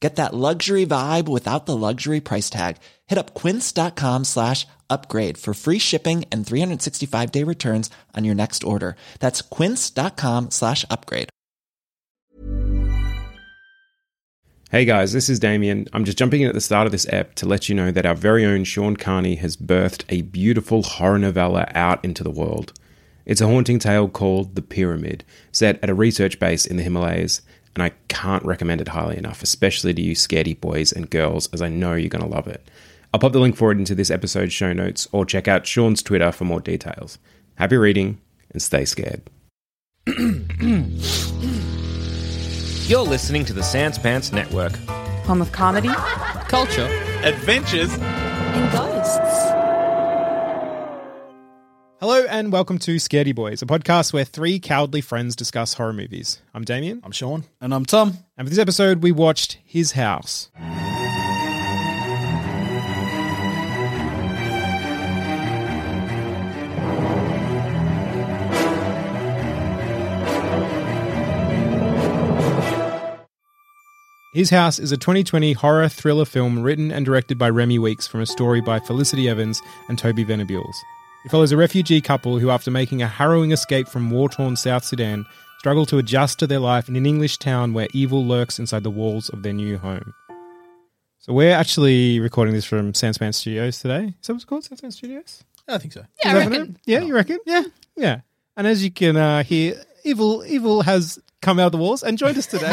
Get that luxury vibe without the luxury price tag. Hit up quince.com slash upgrade for free shipping and 365-day returns on your next order. That's quince.com slash upgrade. Hey guys, this is Damien. I'm just jumping in at the start of this app to let you know that our very own Sean Carney has birthed a beautiful horror novella out into the world. It's a haunting tale called The Pyramid, set at a research base in the Himalayas, and I can't recommend it highly enough, especially to you scaredy boys and girls, as I know you're going to love it. I'll pop the link for it into this episode's show notes, or check out Sean's Twitter for more details. Happy reading, and stay scared. You're listening to the Sans Pants Network. Home of comedy Culture. Adventures. and ghosts. Hello and welcome to Scaredy Boys, a podcast where three cowardly friends discuss horror movies. I'm Damien, I'm Sean. And I'm Tom. and for this episode, we watched His House. His House is a 2020 horror thriller film written and directed by Remi Weekes from a story by Felicity Evans and Toby Venables. It follows a refugee couple who, after making a harrowing escape from war torn South Sudan, struggle to adjust to their life in an English town where evil lurks inside the walls of their new home. So, we're actually recording this from Sanspan Studios today. Is that what it's called? Sanspan Studios? I think so. Yeah, I Is that reckon. it- Yeah, you reckon? Yeah. Yeah. And as you can uh, hear, evil evil has come out of the walls and joined us today.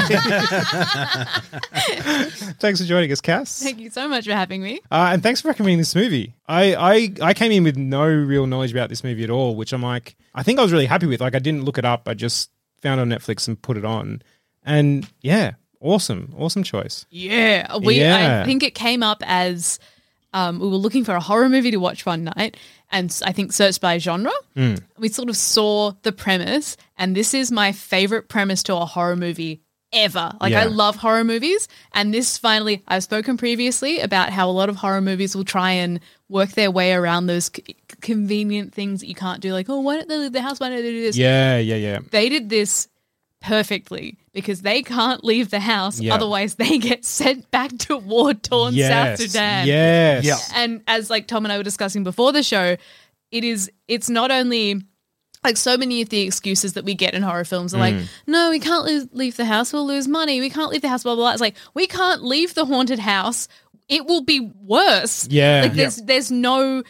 thanks for joining us, Cass. Thank you so much for having me. Uh, and thanks for recommending this movie. I, I I came in with no real knowledge about this movie at all, which I'm like, I think I was really happy with. Like, I didn't look it up. I just found it on Netflix and put it on. And yeah, awesome, awesome choice. Yeah, we. Yeah. I think it came up as um, we were looking for a horror movie to watch one night, and I think searched by genre. Hmm. We sort of saw the premise, and this is my favorite premise to a horror movie ever. Like I love horror movies, and this finally. I've spoken previously about how a lot of horror movies will try and work their way around those c- convenient things that you can't do. Like, oh, why don't they leave the house? Why don't they do this? Yeah, yeah, yeah. they did this perfectly because they can't leave the house Yeah. otherwise they get sent back to war torn yes, South Sudan. Yes. Yeah. And as like Tom and I were discussing before the show, it is it's not only like so many of the excuses that we get in horror films are like, Mm. no, we can't leave, leave the house, we'll lose money. We can't leave the house, blah blah blah. It's like we can't leave the haunted house. It will be worse. Yeah. Like there's there's no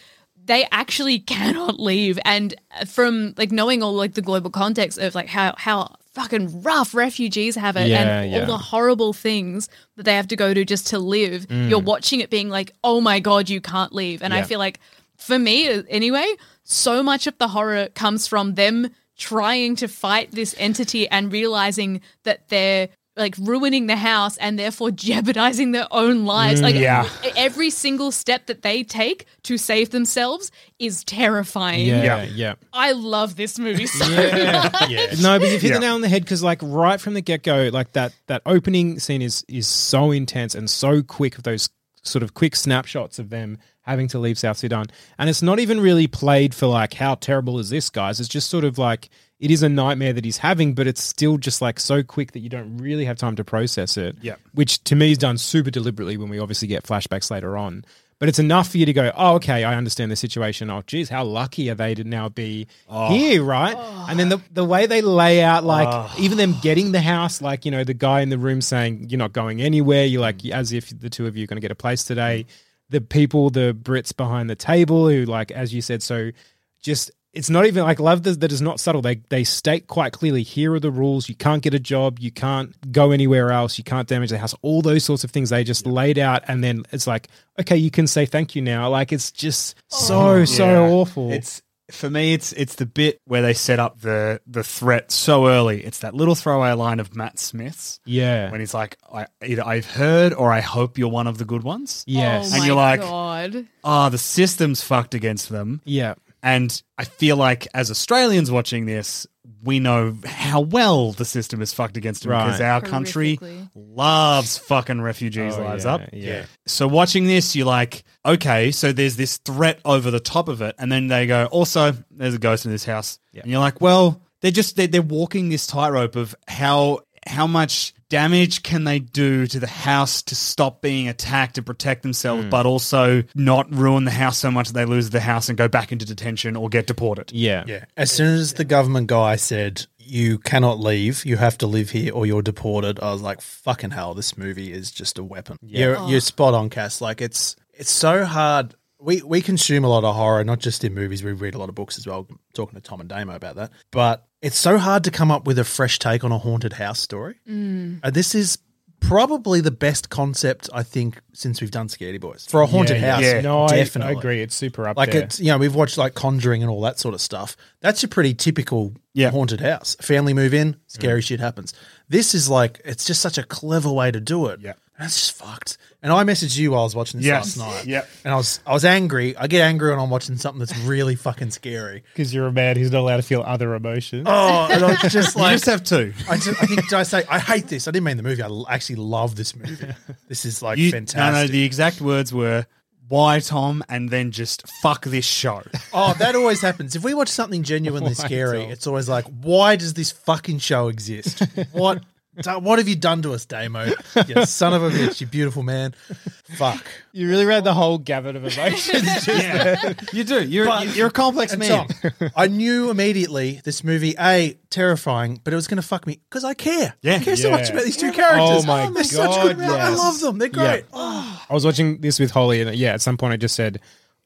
they actually cannot leave and from like knowing all like the global context of like how how fucking rough refugees have it Yeah, and yeah. all the horrible things that they have to go to just to live you're watching it being like oh my god you can't leave and i Mm. Feel like for me uh, anyway so much of the horror comes from them trying to fight this entity and realizing that they're like ruining the house and therefore jeopardizing their own lives. like Mm, yeah. every single step that they take to save themselves is terrifying. Yeah, yeah. I love this movie so Yeah. Yeah. No, but you've hit Yeah. the nail on the head because, like, right from the get go, like that that opening scene is is so intense and so quick. Of those sort of quick snapshots of them having to leave South Sudan, and it's not even really played for like how terrible is this, guys. It's just sort of like it is a nightmare that he's having, but it's still just like so quick that you don't really have time to process it. Yeah. which to me is done super deliberately when we obviously get flashbacks later on. But it's enough for you to go, oh, okay, I understand the situation. Oh, geez, how lucky are they to now be oh. here, right? And then the, the way they lay out, like, oh. even them getting the house, like, you know, the guy in the room saying, you're not going anywhere. You're like, mm. as if the two of you are going to get a place today. The people, the Brits behind the table who, like, as you said, so just it's not even like love that, that is not subtle. They they state quite clearly here are the rules. You can't get a job. You can't go anywhere else. You can't damage the house. All those sorts of things they just laid out, and then it's like, okay, you can say thank you now. Like it's just so so Yeah. awful. It's for me. It's it's the bit where they set up the the threat so early. It's that little throwaway line of Matt Smith's yeah, when he's like, I, "Either I've heard or I hope you're one of the good ones." yes, Oh And my you're like- God. Ah, the system's fucked against them. yeah, And I feel like as Australians watching this, we know how well the system is fucked against them because our country loves fucking refugees' Oh, lives yeah, up. yeah. So watching this, you're like, okay, so there's this threat over the top of it, and then they go, also, there's a ghost in this house, and you're like, well, they're just they're, they're walking this tightrope of how how much damage can they do to the house to stop being attacked and protect themselves, hmm. but also not ruin the house so much that they lose the house and go back into detention or get deported. yeah, Yeah. As soon as the government guy said, you cannot leave, you have to live here or you're deported, I was like, fucking hell, this movie is just a weapon. You're, oh. you're spot on, Cass. Like, it's it's so hard. We, we consume a lot of horror, not just in movies. We read a lot of books as well. talking to Tom and Damo about that. But it's so hard to come up with a fresh take on a haunted house story. Uh, this is probably the best concept, I think, since we've done Scaredy Boys. For a haunted Yeah, house, yeah. No, I- definitely. I, agree. It's super up Like there. it's you know we've watched like Conjuring and all that sort of stuff. That's a pretty typical Yeah. haunted house. Family move in, scary shit happens. This is like it's just such a clever way to do it. Yeah. that's just fucked. And I messaged you while I was watching this Yes. last night. Yep. and I was I was angry. I get angry when I'm watching something that's really fucking scary. because you're a man who's not allowed to feel other emotions. Oh, and I was just You like. just have two. I, just, I think did I say I hate this? I didn't mean the movie. I l- actually love this movie. This is like You- fantastic. No, no, the exact words were, why, Tom? And then just fuck this show. Oh, that always happens. If we watch something genuinely Why, scary, it's always like, why does this fucking show exist? What what have you done to us, Damo? You son of a bitch, you beautiful man. Fuck. You really read the whole gamut of emotions. yeah. You do. You're, But- you're a complex man. Tom, I knew immediately this movie, A, terrifying, but it was going to fuck me because I care. Yeah. I care so much about these two characters. Oh my oh, They're such God, good- I love them. They're great. Oh. I was watching this with Holly, and yeah, at some point I just said,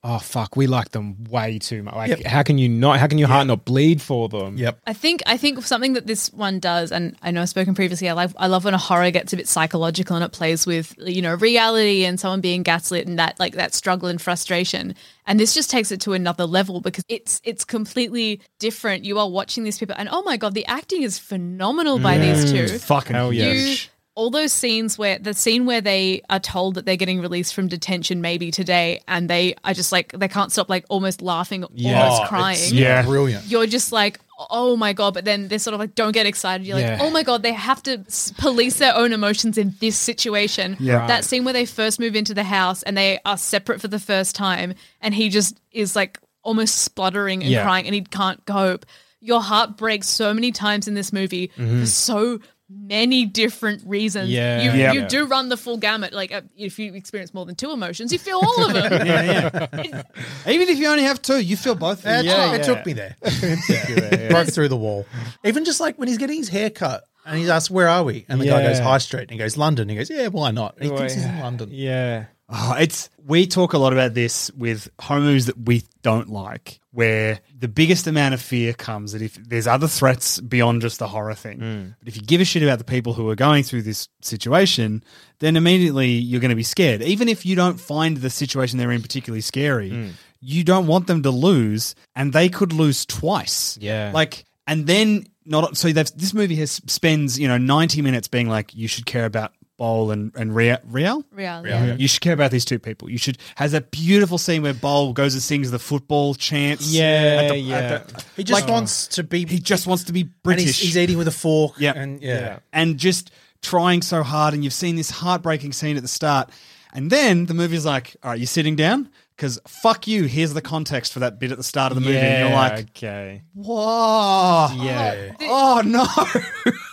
"Oh fuck, we like them way too much. Like, Yep. how can you not? How can your heart not bleed for them?" Yep. I think I think something that this one does, and I know I've spoken previously. I love I love when a horror gets a bit psychological and it plays with you know reality and someone being gaslit and that like that struggle and frustration. And this just takes it to another level because it's it's completely different. You are watching these people, and oh my god, the acting is phenomenal by these mm. two. Fucking Hell yeah. You, huge. All those scenes where the scene where they are told that they're getting released from detention maybe today, and they are just like they can't stop like almost laughing, Yeah. almost Oh, crying it's Yeah. Brilliant. you're just like, oh my god, but then they're sort of like, don't get excited. You're Yeah. like, oh my god, they have to police their own emotions in this situation. Yeah. That scene where they first move into the house and they are separate for the first time, and he just is like almost spluttering and Yeah. crying, and he can't cope. Your heart breaks so many times in this movie mm-hmm. for so many different reasons. Yeah. you, Yeah. you do run the full gamut. Like uh, if you experience more than two emotions, you feel all of them. Yeah, yeah. Even if you only have two, you feel both. of It. Yeah, it took me there. Broke through the wall. Even just like when he's getting his hair cut and he's asked, Where are we? And the guy goes, High Street. And he goes, London. He goes, Yeah, why not? And he thinks he's in London. Yeah. Oh, it's we talk a lot about this with horror movies that we don't like, where the biggest amount of fear comes that if there's other threats beyond just the horror thing. Hmm. But if you give a shit about the people who are going through this situation, then immediately you're going to be scared. Even if you don't find the situation they're in particularly scary, hmm. you don't want them to lose, and they could lose twice. Yeah. like and then not so this movie has spends you know 90 minutes being like you should care about Bol and and Real Real Reality. you should care about these two people. You should has that beautiful scene where Bol goes and sings the football chants. Yeah, at the- yeah. at the- He just Like, wants to be. he just wants to be and British. he's, he's eating with a fork. Yeah. And yeah. and just trying so hard. And you've seen this heartbreaking scene at the start, and then the movie's like, "All right, you're sitting down." Because fuck you, here's the context for that bit at the start of the movie. And you're like, okay. whoa. Yeah. Oh, oh no.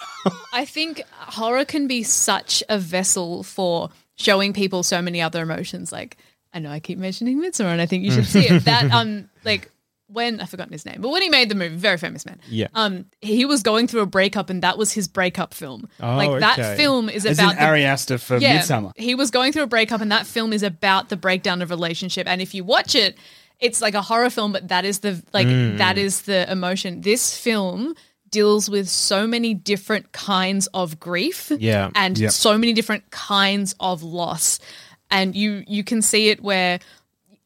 I think horror can be such a vessel for showing people so many other emotions. Like I know I keep mentioning Midsommar, and I think you should see it. That um, like when I've forgotten his name, but when he made the movie, very famous man. Yeah. Um, he was going through a breakup, and that was his breakup film. Oh, like that okay. film is As about the Ari Aster for yeah, Midsommar. He was going through a breakup, and that film is about the breakdown of relationship. And if you watch it, it's like a horror film, but that is the like Mm. that is the emotion. This film deals with so many different kinds of grief Yeah. and Yep. so many different kinds of loss and you you can see it where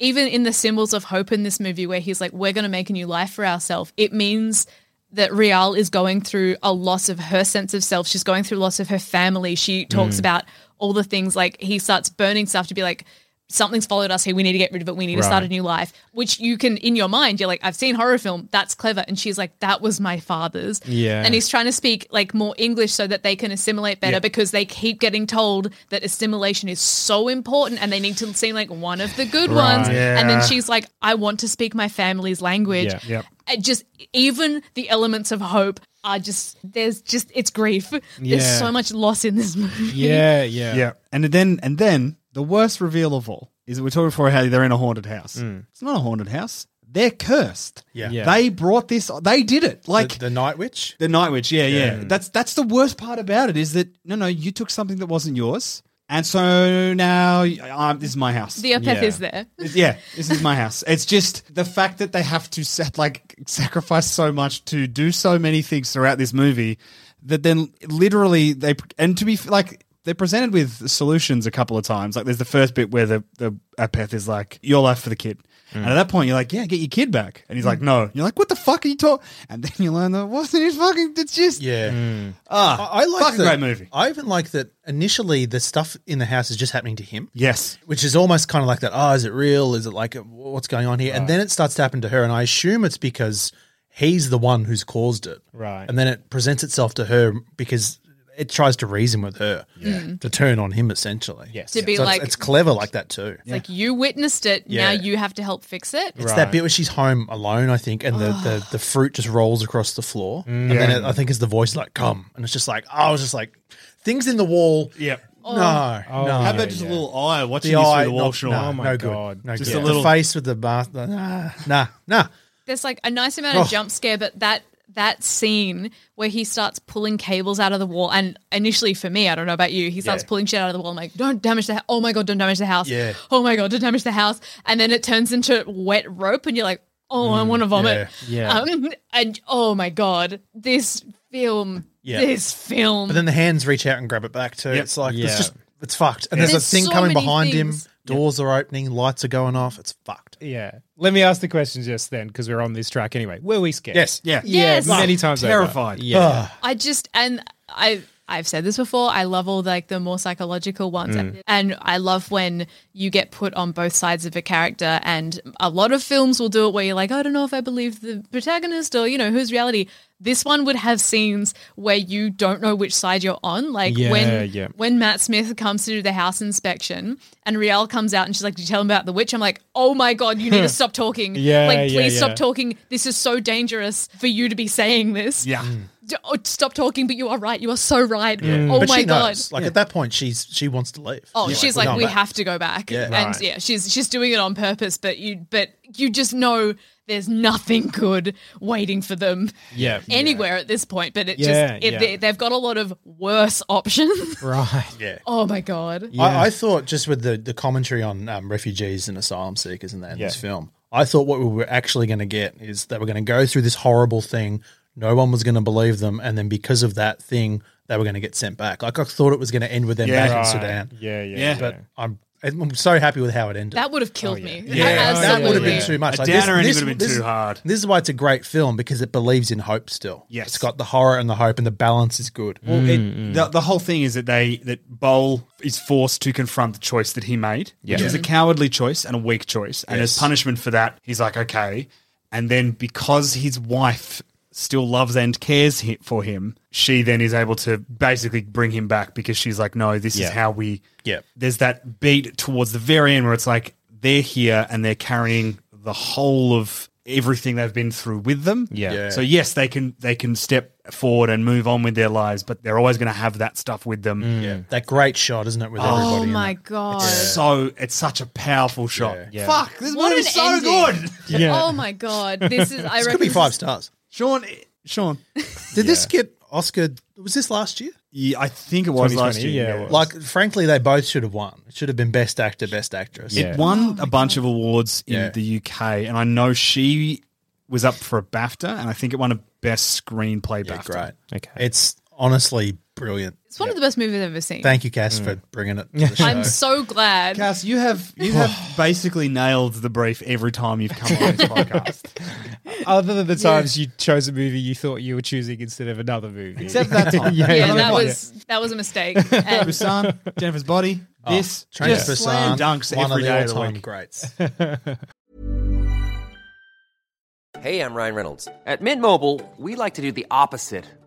even in the symbols of hope in this movie where he's like we're going to make a new life for ourselves it means that Rial is going through a loss of her sense of self she's going through loss of her family she talks Mm. about all the things like he starts burning stuff to be like something's followed us here we need to get rid of it we need to start a new life which you can in your mind you're like i've seen horror film that's clever and she's like that was my father's Yeah. and he's trying to speak like more english so that they can assimilate better Yeah. because they keep getting told that assimilation is so important and they need to seem like one of the good ones Yeah. and then she's like i want to speak my family's language Yeah. Yep. And uh, just even the elements of hope are just there's just it's grief Yeah. there's so much loss in this movie Yeah, yeah. Yeah, and then and then the worst reveal of all is that we're talking before how they're in a haunted house. It's not a haunted house. They're cursed. Yeah. Yeah. They brought this. They did it. Like the, the Night Witch. The Night Witch, yeah, yeah, That's that's the worst part about it is that no, no, you took something that wasn't yours, and so now um, this is my house. the Apeth Yeah. is there It's- yeah, this is my house. It's just the fact that they have to set, like sacrifice so much to do so many things throughout this movie that then literally they and to be f- like they're presented with solutions a couple of times. Like there's the first bit where the the Apeth is like your life for the kid. Mm. And at that point, you're like, "Yeah, get your kid back." And he's mm. like, "No." You're like, "What the fuck are you talking?" And then you learn that wasn't his fucking. It's just Yeah. Mm. ah, I, I like fucking that, great movie. I even like that initially the stuff in the house is just happening to him. Yes, Which is almost kind of like that. Oh, is it real? Is it like uh, what's going on here? And then it starts to happen to her, and I assume it's because he's the one who's caused it. Right. And then it presents itself to her because it tries to reason with her mm. to turn on him essentially. Yes. to be So it's- like it's, clever like that too. it's like you witnessed it Yeah. now you have to help fix it It's that bit where she's home alone, I think, and the, the, the fruit just rolls across the floor. Mm. And then it, I think it's the voice like, come. And it's just like, I was just like, things in the wall. Yep. Oh. No, oh, no. How about just a little eye watching the this eye? through the wall? not- Sean? no, Oh my no good. God. No Just good. a little- the face with the bath. Nah, nah, nah. there's like a nice amount of Oh. jump scare, but that that scene where he starts pulling cables out of the wall, and initially for me, I don't know about you, he starts Yeah. pulling shit out of the wall. I'm like, don't damage the house. Oh my god, don't damage the house. Yeah. Oh my god, don't damage the house. And then it turns into wet rope, and you're like, oh, I want to vomit. Yeah. Um, and oh my god, this film, Yeah. this film. But then the hands reach out and grab it back too. Yep. It's like, Yeah. it's just, it's fucked. And there's, There's a thing so coming behind things. him. Doors are opening. Lights are going off. It's fucked. Yeah. Let me ask the question just then, because we're on this track anyway. Were we scared? Yes. Yeah. Yes. Many times over. Terrified. Yeah. I just and I I've said this before. I love all like the more psychological ones, mm. and I love when you get put on both sides of a character. And a lot of films will do it where you're like, I don't know if I believe the protagonist or you know who's reality. This one would have scenes where you don't know which side you're on. Like Yeah, when yeah. when Matt Smith comes to do the house inspection and Rial comes out and she's like, Did you tell him about the witch? I'm like, Oh my god, you need to stop talking. Yeah, like please yeah. stop talking. This is so dangerous for you to be saying this. Yeah. Mm. D- oh, stop talking, but you are right. You are so right. Oh but my she god. knows. Like at that point, she's she wants to leave. Oh, she's we're like, we back. have to go back. Yeah. and Right. yeah, she's she's doing it on purpose. But you, but you just know there's nothing good waiting for them Yeah. anywhere at this point. But it Yeah, just it, yeah. they, they've got a lot of worse options. Right. Yeah. oh my god. I, I thought just with the, the commentary on um, refugees and asylum seekers and that in this film, I thought what we were actually going to get is that we're going to go through this horrible thing. No one was going to believe them, and then because of that thing, they were going to get sent back. Like I thought it was going to end with them Yeah. back Right. in Sudan. Yeah, yeah. Yeah. But I'm I'm so happy with how it ended. That would have killed oh, me. Yeah. that would have been too much. A downer ending would have been too hard. This is why it's a great film because it believes in hope still. Yes. it's got the horror and the hope, and the balance is good. Well, it, mm, mm. the, the whole thing is that they that Bol is forced to confront the choice that he made, Yeah, which was a mm-hmm. cowardly choice and a weak choice, and as punishment for that, he's like, okay. And then because his wife still loves and cares for him, she then is able to basically bring him back because she's like, no, this Yeah. is how we. Yeah. There's that beat towards the very end where it's like they're here and they're carrying the whole of everything they've been through with them. Yeah. Yeah. So yes, they can they can step forward and move on with their lives, but they're always going to have that stuff with them. Yeah, that great shot, isn't it? With oh everybody. Oh in my it? god. So it's such a powerful shot. Yeah. Yeah. Fuck, this What movie's an so ending. good. Yeah. Oh my god. This is I This could be five stars. Sean, Sean, Did this get Oscar. Was this last year? Yeah, I think it was last 2020, year. yeah, it was. Like, frankly, they both should have won. It should have been Best Actor, Best Actress. Yeah. It won oh a bunch of awards in Yeah. the UK, and I know she was up for a BAFTA, and I think it won a Best Screenplay Yeah, BAFTA. great. Okay. It's honestly brilliant. It's one of the best movies I've ever seen. Thank you, Cass, mm. for bringing it to the show. I'm so glad. Cass, you have you have basically nailed the brief every time you've come on this podcast. Other than the times you chose a movie you thought you were choosing instead of another movie. Except that time. Yeah, yeah, yeah, that yeah. was that was a mistake. And Busan, Jennifer's Body, oh, this Train to just slam Busan, dunks one every of the day of the all-time week. greats. Hey, I'm Ryan Reynolds. At Mint Mobile, we like to do the opposite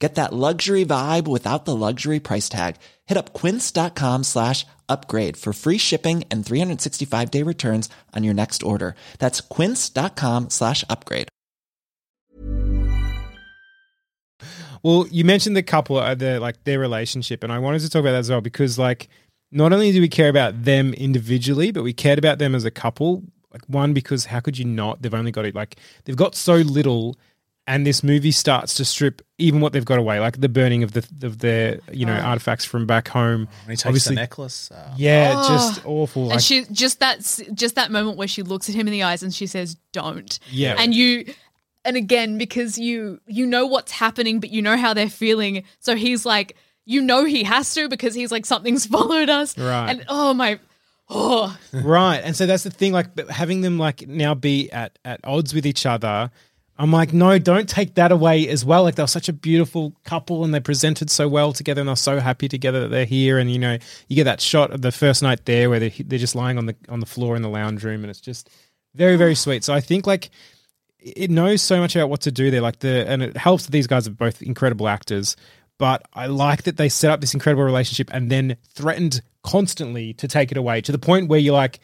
Get that luxury vibe without the luxury price tag. Hit up quince.com slash upgrade for free shipping and 365 day returns on your next order. That's quince.com slash upgrade. Well, you mentioned the couple, uh, the like their relationship, and I wanted to talk about that as well because, like, not only do we care about them individually, but we cared about them as a couple. Like, one because how could you not? They've only got it like they've got so little, and this movie starts to strip even what they've got away, like the burning of the of their you know artifacts from back home. When he takes Obviously, the necklace. Uh, yeah, Oh. just awful. and Like, she just that s- just that moment where she looks at him in the eyes and she says, "Don't." Yeah. And you, and again because you you know what's happening, but you know how they're feeling. So he's like, you know, he has to because he's like something's followed us. Right. And oh my, oh right and so that's the thing like having them like now be at at odds with each other i'm like no don't take that away as well. Like they're such a beautiful couple and they presented so well together and they're so happy together that they're here. And you know you get that shot of the first night there where they're, they're just lying on the on the floor in the lounge room and it's just very very sweet. So i think like it knows so much about what to do there. Like the and it helps that these guys are both incredible actors but I like that they set up this incredible relationship and then threatened constantly to take it away to the point where you're like,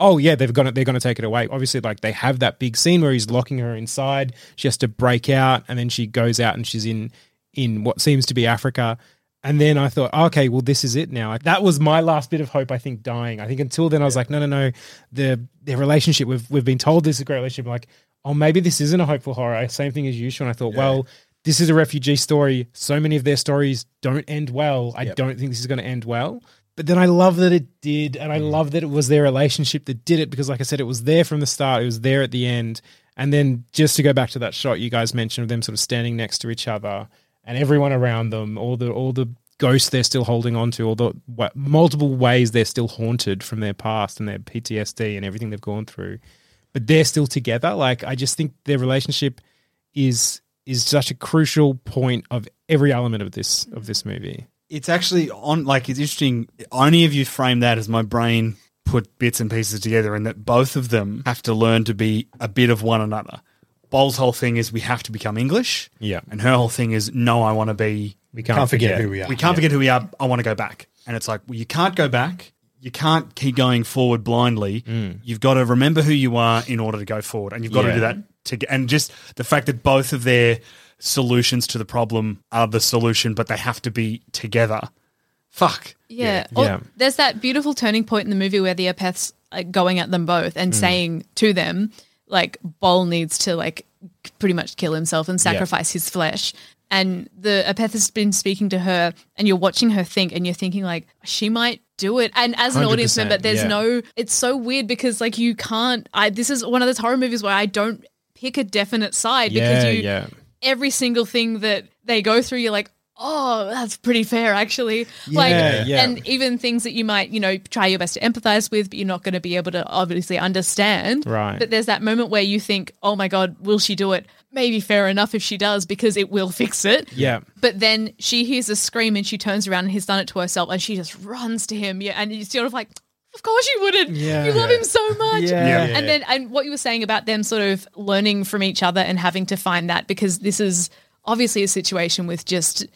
oh yeah, they've got it. They're going to take it away. Obviously, like they have that big scene where he's locking her inside. She has to break out, and then she goes out and she's in in what seems to be Africa. And then I thought, oh, okay, well, this is it now. That was my last bit of hope. I think dying. I think until then, I was like, no, no, no. The their relationship. We've we've been told this is a great relationship. I'm like, oh, maybe this isn't a hopeful horror. Same thing as you, Sean. I thought, well, this is a refugee story. So many of their stories don't end well. I don't think this is going to end well. But then I love that it did, and I mm. love that it was their relationship that did it because, like I said, it was there from the start. It was there at the end, and then just to go back to that shot you guys mentioned of them sort of standing next to each other and everyone around them, all the all the ghosts they're still holding on to, all the wa- multiple ways they're still haunted from their past and their PTSD and everything they've gone through, but they're still together. Like I just think their relationship is is such a crucial point of every element of this of this movie. It's actually on like it's interesting. Only if you frame that as my brain put bits and pieces together, and that both of them have to learn to be a bit of one another. Bol's whole thing is we have to become English, Yeah. and her whole thing is no, I want to be. We can't, forget, who we are. We can't forget who we are. I want to go back, and it's like well, you can't go back. You can't keep going forward blindly. Mm. You've got to remember who you are in order to go forward, and you've got to do that. To and just the fact that both of their solutions to the problem are the solution, but they have to be together. Fuck. Yeah. Or Yeah. There's that beautiful turning point in the movie where the Apeth's like going at them both and mm. saying to them, like Bol needs to like pretty much kill himself and sacrifice his flesh. And the Apeth has been speaking to her, and you're watching her think, and you're thinking like she might do it. And as an audience member, there's yeah. no. It's so weird because like you can't. I this is one of those horror movies where I don't pick a definite side because you yeah. Every single thing that they go through, you're like, oh, that's pretty fair, actually. Yeah, like, yeah. and even things that you might, you know, try your best to empathize with, but you're not going to be able to obviously understand. Right. But there's that moment where you think, oh my God, will she do it? Maybe fair enough if she does because it will fix it. Yeah. But then she hears a scream and she turns around and he's done it to herself and she just runs to him. Yeah. And you're sort of like, of course you wouldn't. Yeah. You love him so much. Yeah. Yeah. And then and what you were saying about them sort of learning from each other and having to find that because this is obviously a situation with just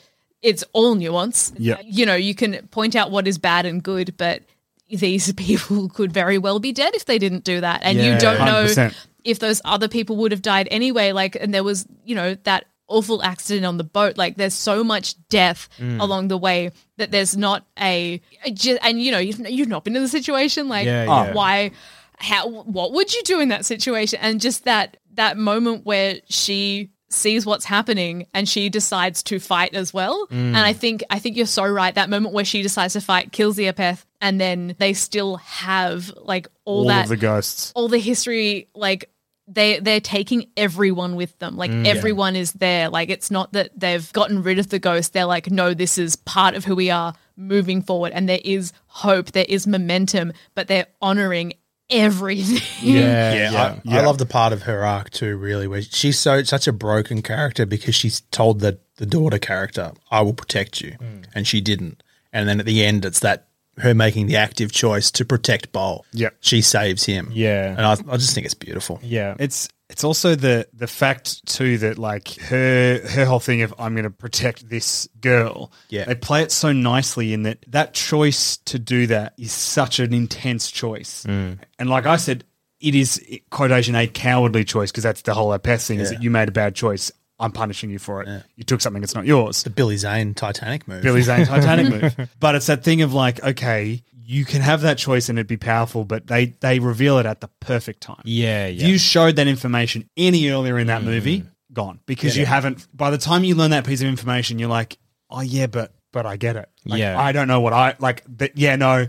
it's all nuance. Yeah. You know, you can point out what is bad and good, but these people could very well be dead if they didn't do that. And Yeah. you don't know 100%. if those other people would have died anyway. Like, and there was, you know, that awful accident on the boat. Like, there's so much death Mm. along the way that there's not a, and you know, you've, you've not been in the situation. Like, Yeah, oh, yeah. why? How? What would you do in that situation? And just that that moment where she sees what's happening and she decides to fight as well. Mm. And I think I think you're so right. That moment where she decides to fight kills the Apeth, and then they still have like all, All that the ghosts. all the history like they they're taking everyone with them like Mm. everyone is there like it's not that they've gotten rid of the ghost they're like no this is part of who we are moving forward and there is hope there is momentum but they're honoring everything Yeah. Yeah, Yeah. I, Yeah. I love the part of her arc too. Really, where she's so such a broken character because she's told the the daughter character, "I will protect you," and she didn't. And then at the end, it's that her making the active choice to protect Bol. Yeah. she saves him. Yeah. and I, I just think it's beautiful. Yeah. It's it's also the the fact too that like her her whole thing of I'm going to protect this girl. Yeah. they play it so nicely in that that choice to do that is such an intense choice. Mm. And like I said, it is quotation a cowardly choice because that's the whole Apeth thing is that you made a bad choice. I'm punishing you for it. You took something that's not yours. The Billy Zane Titanic move. Billy Zane Titanic move. But it's that thing of like, okay, you can have that choice and it'd be powerful, but they they reveal it at the perfect time. Yeah. If Yeah. you showed that information any earlier in that mm. movie, gone. Because you haven't by the time you learn that piece of information, you're like, Oh yeah, but but I get it. Like, Yeah. I don't know what I like that yeah, no,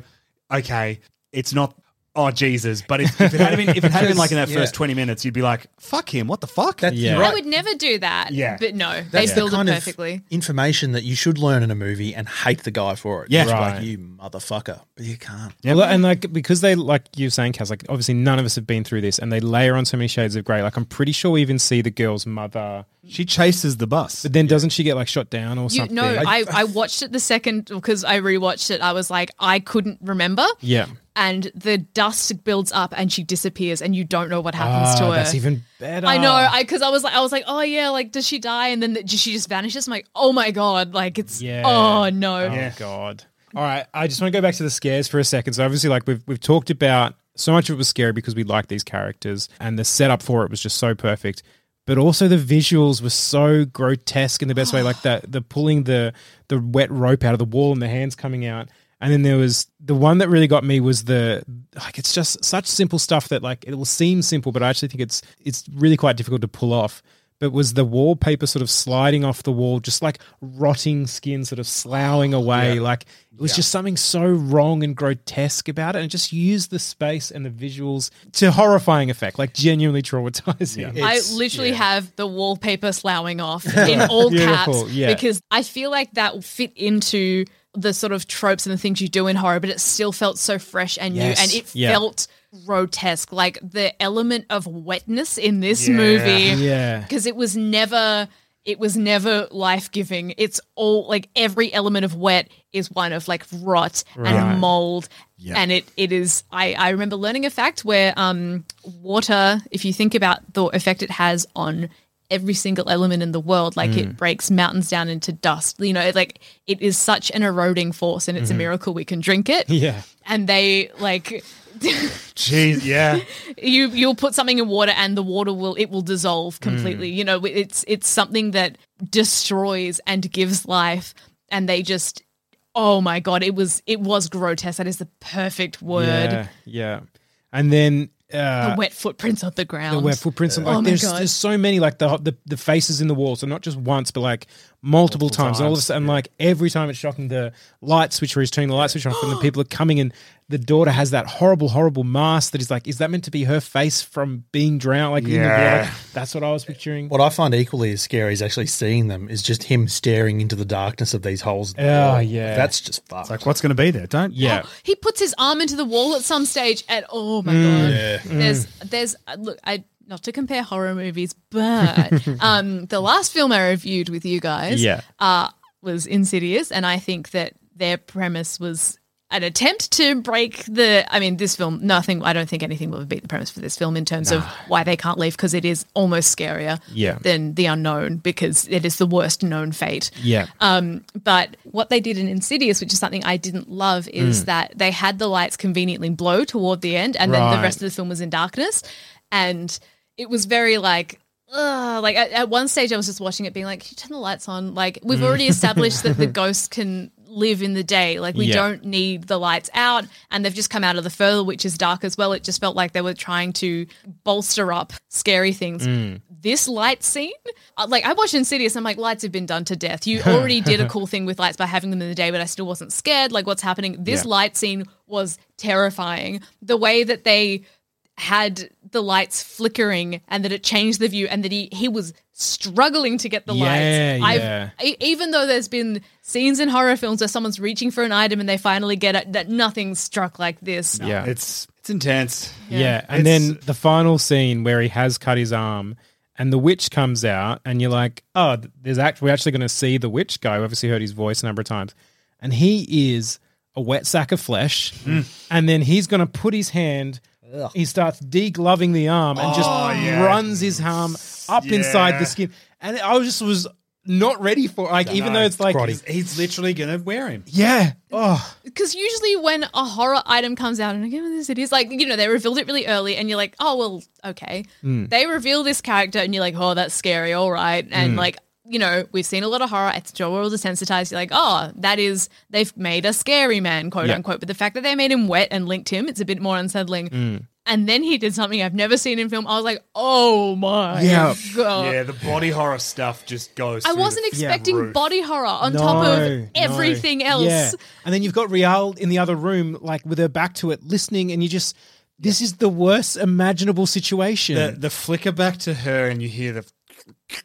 okay. It's not Oh Jesus! But if, if it had been, if it had been like in that Yeah. first twenty minutes, you'd be like, "Fuck him! What the fuck?" That's Yeah. right. i would never do that Yeah. but no That's they the build it kind of perfectly information that you should learn in a movie and hate the guy for it. Yeah. Right. like you motherfucker, but you can't. Well, and like because they like you were saying, Cass, like obviously none of us have been through this, and they layer on so many shades of grey. Like I'm pretty sure we even see the girl's mother, she chases the bus. but then doesn't she get like shot down or you something? no I, I watched it the second because i rewatched it i was like i couldn't remember yeah, and the dust builds up and she disappears and you don't know what happens to Ah, her. That's even better. I know, I because I was like, I was like, oh yeah, like does she die? And then the, she just vanishes. I'm like, oh my god, like it's, Yeah. oh no, Oh God. All right, I just want to go back to the scares for a second. So obviously, like we've we've talked about, so much of it was scary because we like these characters, and the setup for it was just so perfect. But also the visuals were so grotesque in the best way, like that the pulling the the wet rope out of the wall and the hands coming out. And then there was the one that really got me was the like it's just such simple stuff that like it will seem simple, but I actually think it's it's really quite difficult to pull off. But was the wallpaper sort of sliding off the wall, just like rotting skin sort of sloughing away? Like it was just something so wrong and grotesque about it, and just used the space and the visuals to horrifying effect, like genuinely traumatizing. I literally yeah. have the wallpaper sloughing off in all Beautiful, caps yeah. because I feel like that will fit into the sort of tropes and the things you do in horror, but it still felt so fresh and Yes, new, and it yeah. felt grotesque. Like the element of wetness in this movie, Yeah. because it was never. It was never life giving. It's all like every element of wet is one of like rot Right. and mold. And it it is I, I remember learning a fact where um water, if you think about the effect it has on every single element in the world, like it breaks mountains down into dust. You know, like it is such an eroding force and it's a miracle we can drink it. Yeah. And they like Jeez, yeah. you you'll put something in water and the water will it will dissolve hmm. completely you know it's it's something that destroys and gives life and they just oh my god it was it was grotesque that is the perfect word Yeah, yeah. And then uh, the wet footprints on the ground. the wet footprints and like Oh my there's God. there's so many like the, the the faces in the wall so not just once but like multiple, times. and all of a times, sudden like every time it's shocking the light switch where he's turning the light switch off and the people are coming and the daughter has that horrible horrible mask that is like is that meant to be her face from being drowned like in the Yeah. water that's what I was picturing What I find equally as scary as actually seeing them is just him staring into the darkness of these holes. in Oh, yeah. That's just fucked. It's like, what's going to be there? Don't. yeah He puts his arm into the wall at some stage, and oh my Mm. god, there's there's uh, look, I not to compare horror movies, but um, the last film I reviewed with you guys, Yeah. uh, was Insidious, and I think that their premise was an attempt to break the. I mean, this film, nothing. I don't think anything will beat the premise for this film in terms of why they can't leave because it is almost scarier Yeah. than the unknown because it is the worst known fate. yeah Um, but what they did in Insidious, which is something I didn't love, is that they had the lights conveniently blow toward the end, and then the rest of the film was in darkness, and it was very like. Ugh, like at, at one stage, I was just watching it, being like, "Can you turn the lights on?" Like we've already established that the ghost can live in the day. Like we Yeah. don't need the lights out, and they've just come out of the further, which is dark as well. It just felt like they were trying to bolster up scary things this light scene, uh, like I watched Insidious, I'm like, lights have been done to death. You already did a cool thing with lights by having them in the day, but I still wasn't scared. Like, what's happening? This Yeah. light scene was terrifying. The way that they had the lights flickering and that it changed the view and that he he was struggling to get the Yeah, lights. yeah. e- even though there's been scenes in horror films where someone's reaching for an item and they finally get it, that nothing struck like this. yeah It's it's intense. Yeah, and It's- then the final scene where he has cut his arm, and the witch comes out, and you're like, oh, there's act- we're actually going to see the witch guy. We obviously heard his voice a number of times, and he is a wet sack of flesh, hmm. and then he's going to put his hand. He starts degloving the arm and just oh, runs his arm up inside Yeah. the skin, and I just was not ready for like, even though it's like, grotty. He's literally going to wear him. yeah, oh, because usually when a horror item comes out, and again, this it is like you know they revealed it really early, and you're like, oh well, okay. Hmm. They reveal this character, and you're like, oh, that's scary, all right, and hmm. like. You know, we've seen a lot of horror. It's Joe all desensitized. You're like, oh, that is they've made a scary man, quote Yeah. unquote. But the fact that they made him wet and linked him, it's a bit more unsettling. Mm. And then he did something I've never seen in film. I was like, oh my Yeah. god! yeah, the body horror stuff just goes. I wasn't the expecting roof. body horror on No, top of no. everything else. Yeah. And then you've got Rial in the other room, like with her back to it, listening, and you just, this is the worst imaginable situation. the the flicker back to her, and you hear the.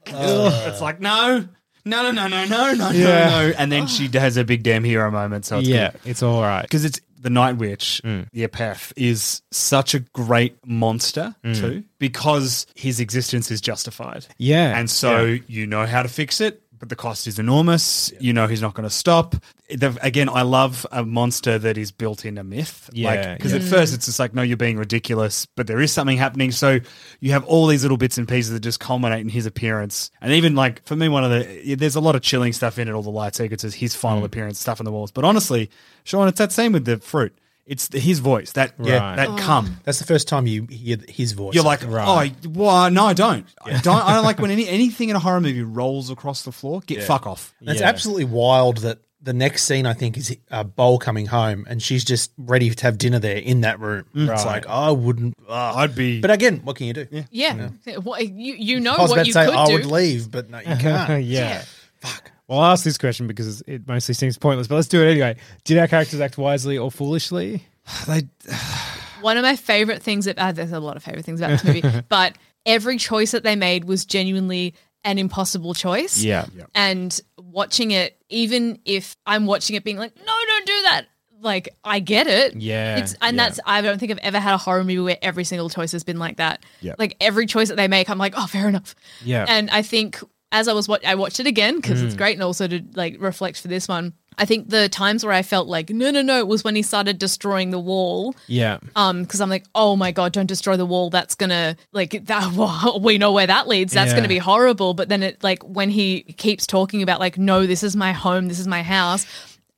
It's like no, no, no, no, no, no, no, Yeah. no, no, and then she has a big damn hero moment. So it's yeah, it's all right. because it's the Night Witch, mm. the Apeth, is such a great monster mm. too, because his existence is justified. Yeah. and so Yeah. you know how to fix it, but the cost is enormous. You know he's not going to stop. The, again, I love a monster that is built in a myth. Yeah, because at first it's just like, no, you're being ridiculous, but there is something happening. So you have all these little bits and pieces that just culminate in his appearance, and even like for me, one of the there's a lot of chilling stuff in it. All the light sequences, his final mm. appearance, stuff on the walls. But honestly, Sean, it's that same with the fruit. It's the, his voice that Right. that come. That's the first time you hear his voice. You're like, oh, well, no, I don't. I don't. I don't like when any anything in a horror movie rolls across the floor. Get fuck off. It's Yeah. absolutely wild that the next scene I think is a Bol coming home and she's just ready to have dinner there in that room. It's like I wouldn't. uh, I'd be. but again, what can you do? Yeah, What- you you know I was what about you to say could I do. would leave, but no, you can't. yeah. Fuck. Well, I'll ask this question because it mostly seems pointless, but let's do it anyway. Did our characters act wisely or foolishly? they, One of my favorite things that uh, there's a lot of favorite things about this movie, but every choice that they made was genuinely an impossible choice. Yeah. And watching it, even if I'm watching it being like, no, don't do that. Like I get it. Yeah, It's and yeah. that's I don't think I've ever had a horror movie where every single choice has been like that. Yeah. Like every choice that they make, I'm like, oh, fair enough. Yeah. And I think as I was what I watched it again because Mm. it's great and also to like reflect for this one. I think the times where I felt like no no no was when he started destroying the wall. Yeah. Um, because I'm like, oh my god, don't destroy the wall. That's gonna like that. Well, we know where that leads. That's Yeah. gonna be horrible. But then it like when he keeps talking about like, no, this is my home. This is my house.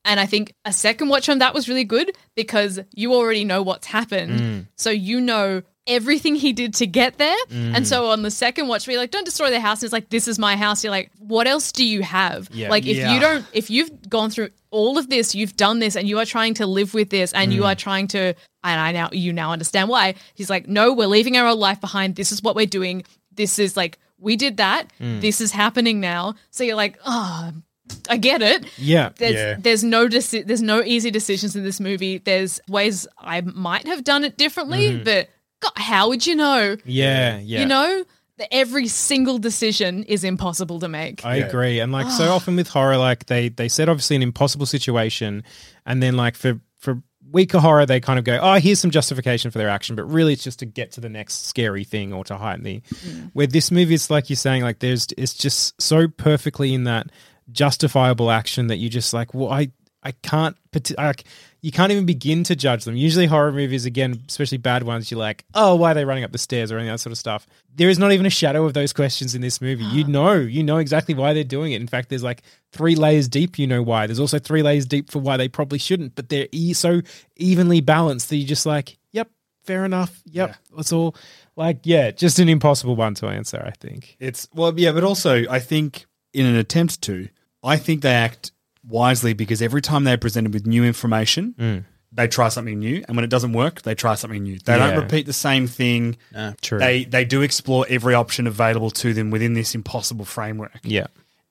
And I think a second watch on that was really good because you already know what's happened. Mm. So you know everything he did to get there. Mm. And so on the second watch, we're like, don't destroy the house. And it's like, this is my house. You're like, what else do you have? Yeah. Like, if Yeah. you don't, if you've gone through all of this, you've done this, and you are trying to live with this, and Mm. you are trying to, and I now, you now understand why. He's like, no, we're leaving our old life behind. This is what we're doing. This is like, we did that. Mm. This is happening now. So you're like, oh, I get it. Yeah. There's Yeah. there's no deci- there's no easy decisions in this movie. There's ways I might have done it differently, but God, how would you know? Yeah. Yeah. You know that every single decision is impossible to make. I agree. And like so ah. often with horror, like they they set obviously an impossible situation, and then like for for weaker horror, they kind of go, oh, here's some justification for their action, but really it's just to get to the next scary thing or to heighten the. Mm. Where this movie, it's like you're saying, like there's it's just so perfectly in that justifiable action that you just like, well, I I can't, parti- like, you can't even begin to judge them. Usually, horror movies, again, especially bad ones, you're like, oh, why are they running up the stairs or any of that sort of stuff. There is not even a shadow of those questions in this movie. You know, you know exactly why they're doing it. In fact, there's like three layers deep. You know why. There's also three layers deep for why they probably shouldn't, but they're e- so evenly balanced that you're just like, yep, fair enough. Yep, that's all. Like, yeah, just an impossible one to answer. I think. It's well, yeah, but also I think in an attempt to, I think they act wisely because every time they're presented with new information, mm. they try something new, and when it doesn't work, they try something new. They Yeah. don't repeat the same thing. True. They they do explore every option available to them within this impossible framework. yeah.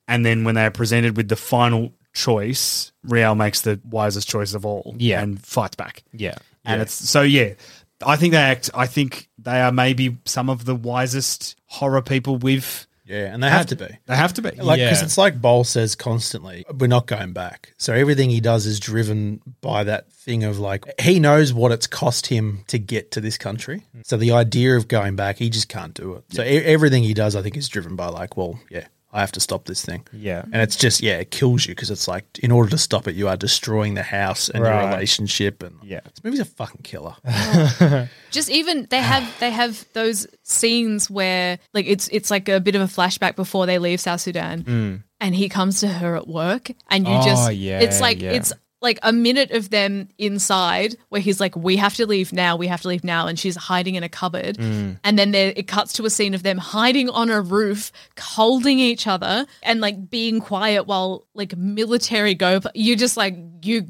And then when they are presented with the final choice, Rial makes the wisest choice of all. Yeah. And fights back. Yeah. And Yeah. it's so yeah. I think they act I think they are maybe some of the wisest horror people we've Yeah, and they have to be. They have to be. Like, because Yeah. it's like Bol says constantly, we're not going back. So everything he does is driven by that thing of like, he knows what it's cost him to get to this country. Hmm. So the idea of going back, he just can't do it. So e- everything he does, I think, is driven by like, well, yeah, I have to stop this thing. Yeah. And it's just, yeah, it kills you because it's like, in order to stop it, you are destroying the house and Right. your relationship. And Yeah. this movie's a fucking killer. Just even they have they have those scenes where like it's it's like a bit of a flashback before they leave South Sudan, mm. and he comes to her at work, and you Oh, just yeah, it's like yeah. it's like a minute of them inside where he's like, "We have to leave now. We have to leave now," and she's hiding in a cupboard, and then there it cuts to a scene of them hiding on a roof, holding each other, and like being quiet while like military go. You just like you.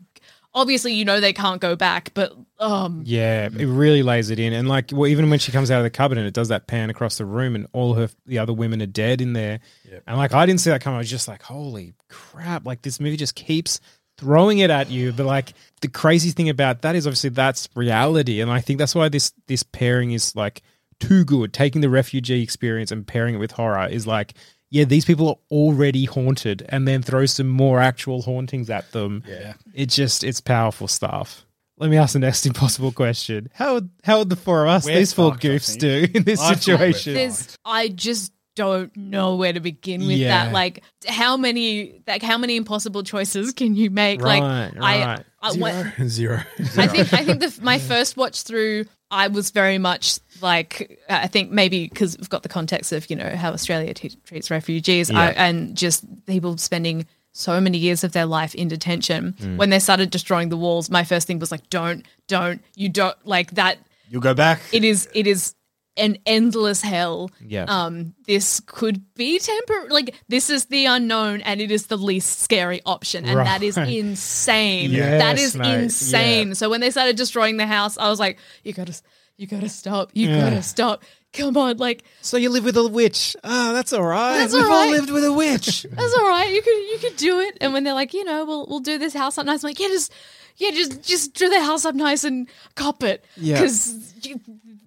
Obviously, you know they can't go back, but um, Yeah, it really lays it in, and like, well, even when she comes out of the cupboard and it does that pan across the room, and all her the other women are dead in there, and like, I didn't see that coming. I was just like, holy crap! Like, this movie just keeps throwing it at you. But like, the crazy thing about that is obviously that's reality, and I think that's why this this pairing is like too good. Taking the refugee experience and pairing it with horror is like. Yeah, these people are already haunted, and then throw some more actual hauntings at them. Yeah, it just it's powerful stuff. Let me ask the next impossible question. How would how would the four of us, We're these four fucked, I goofs, do in this I think situation? I just don't know where to begin with Yeah. that. Like how many like how many impossible choices can you make? Right, like right. I, I when- Zero. I think I think the, my first watch through, I was very much like I think maybe because we've got the context of you know how Australia t- treats refugees I, and just people spending so many years of their life in detention. Mm. When they started destroying the walls, my first thing was like, don't, don't, you don't like that. You'll go back. It is, it is an endless hell. Yeah. Um, this could be temporary. Like this is the unknown, and it is the least scary option, and that is insane. Yes, that is mate. insane. Yeah. So when they started destroying the house, I was like, you gotta, you gotta stop. You Yeah. gotta stop. Come on, like so you live with a witch? Ah, that's all right. That's We've all all right. lived with a witch. that's all right. You could, you could do it. And when they're like, you know, we'll we'll do this house up nice. I'm like, yeah, just yeah, just just do the house up nice and cop it. Yeah. because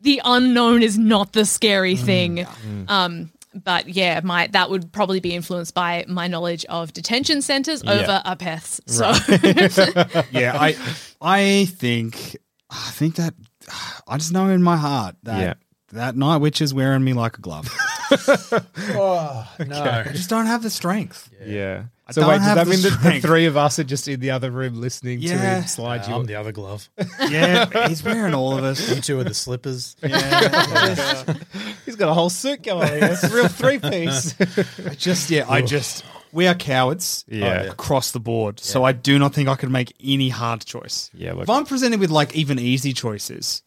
the unknown is not the scary thing. Mm. Um, but yeah, my that would probably be influenced by my knowledge of detention centers Yeah. over Apeths. So yeah, I I think I think that I just know in my heart that Yeah. that night witch is wearing me like a glove. oh No. I just don't have the strength. yeah. I So wait, does that the mean that the three of us are just in the other room listening to him slide you? I'm the other glove. Yeah, he's wearing all of us. You two are the slippers. Yeah, He's got a whole suit going on. It's a real three piece. I just yeah, I just we are cowards. Yeah. uh, across the board. So I do not think I could make any hard choice. Yeah, look- if I'm presented with like even easy choices,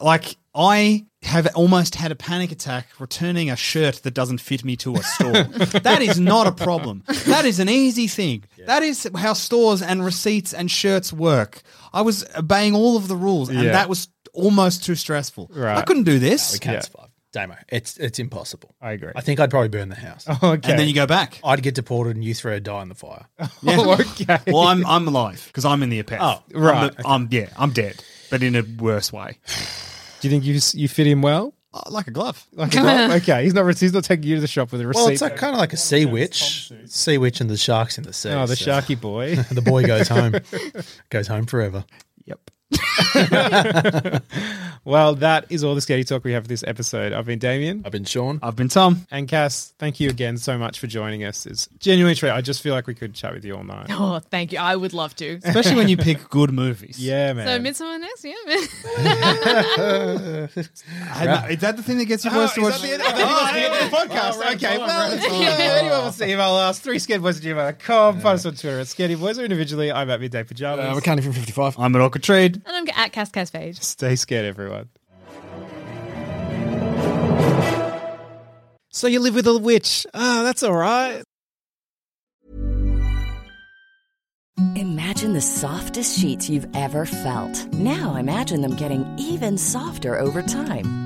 Like I have almost had a panic attack returning a shirt that doesn't fit me to a store. that is not a problem. That is an easy thing. That is how stores and receipts and shirts work. I was obeying all of the rules, and Yeah. that was almost too stressful. Right. I couldn't do this. We can't Yeah. survive. Damo, it's it's impossible. I agree. I think I'd probably burn the house. okay. And then you go back. I'd get deported and you three would die in the fire. Oh, okay. Well, I'm I'm alive because I'm in the Apeth. Oh, right. I'm, the- I'm yeah, I'm dead, but in a worse way, Do you think you you fit in well? Uh, like a glove. Like a glove? okay, he's not he's not taking you to the shop with a receipt. Well, it's like, kind of like a sea witch. Sea witch and the sharks in the sea. oh, the so Sharky boy. The boy goes home. goes home forever. Yep. well, that is all the scary talk we have for this episode. I've been Damien. I've been Sean. I've been Tom. And Cass, thank you again so much for joining us. It's genuinely true. I just feel like we could chat with you all night. Oh, thank you. I would love to. Especially when you pick good movies. Yeah, man. So Midsommar next, yeah. I- Is that the thing that gets you boys to watch? Oh, the podcast. okay, well, if anyone wants to email us, three scared boys at gmail.com. Find us on Twitter at Scaredy Boys or individually. I'm at Midday Pajamas. Uh, McCartney from 55. I'm at Orchid Trade. And I'm at Cass Cascade. Stay scared, everyone. So you live with a witch. Oh, that's all right. Imagine the softest sheets you've ever felt. Now imagine them getting even softer over time.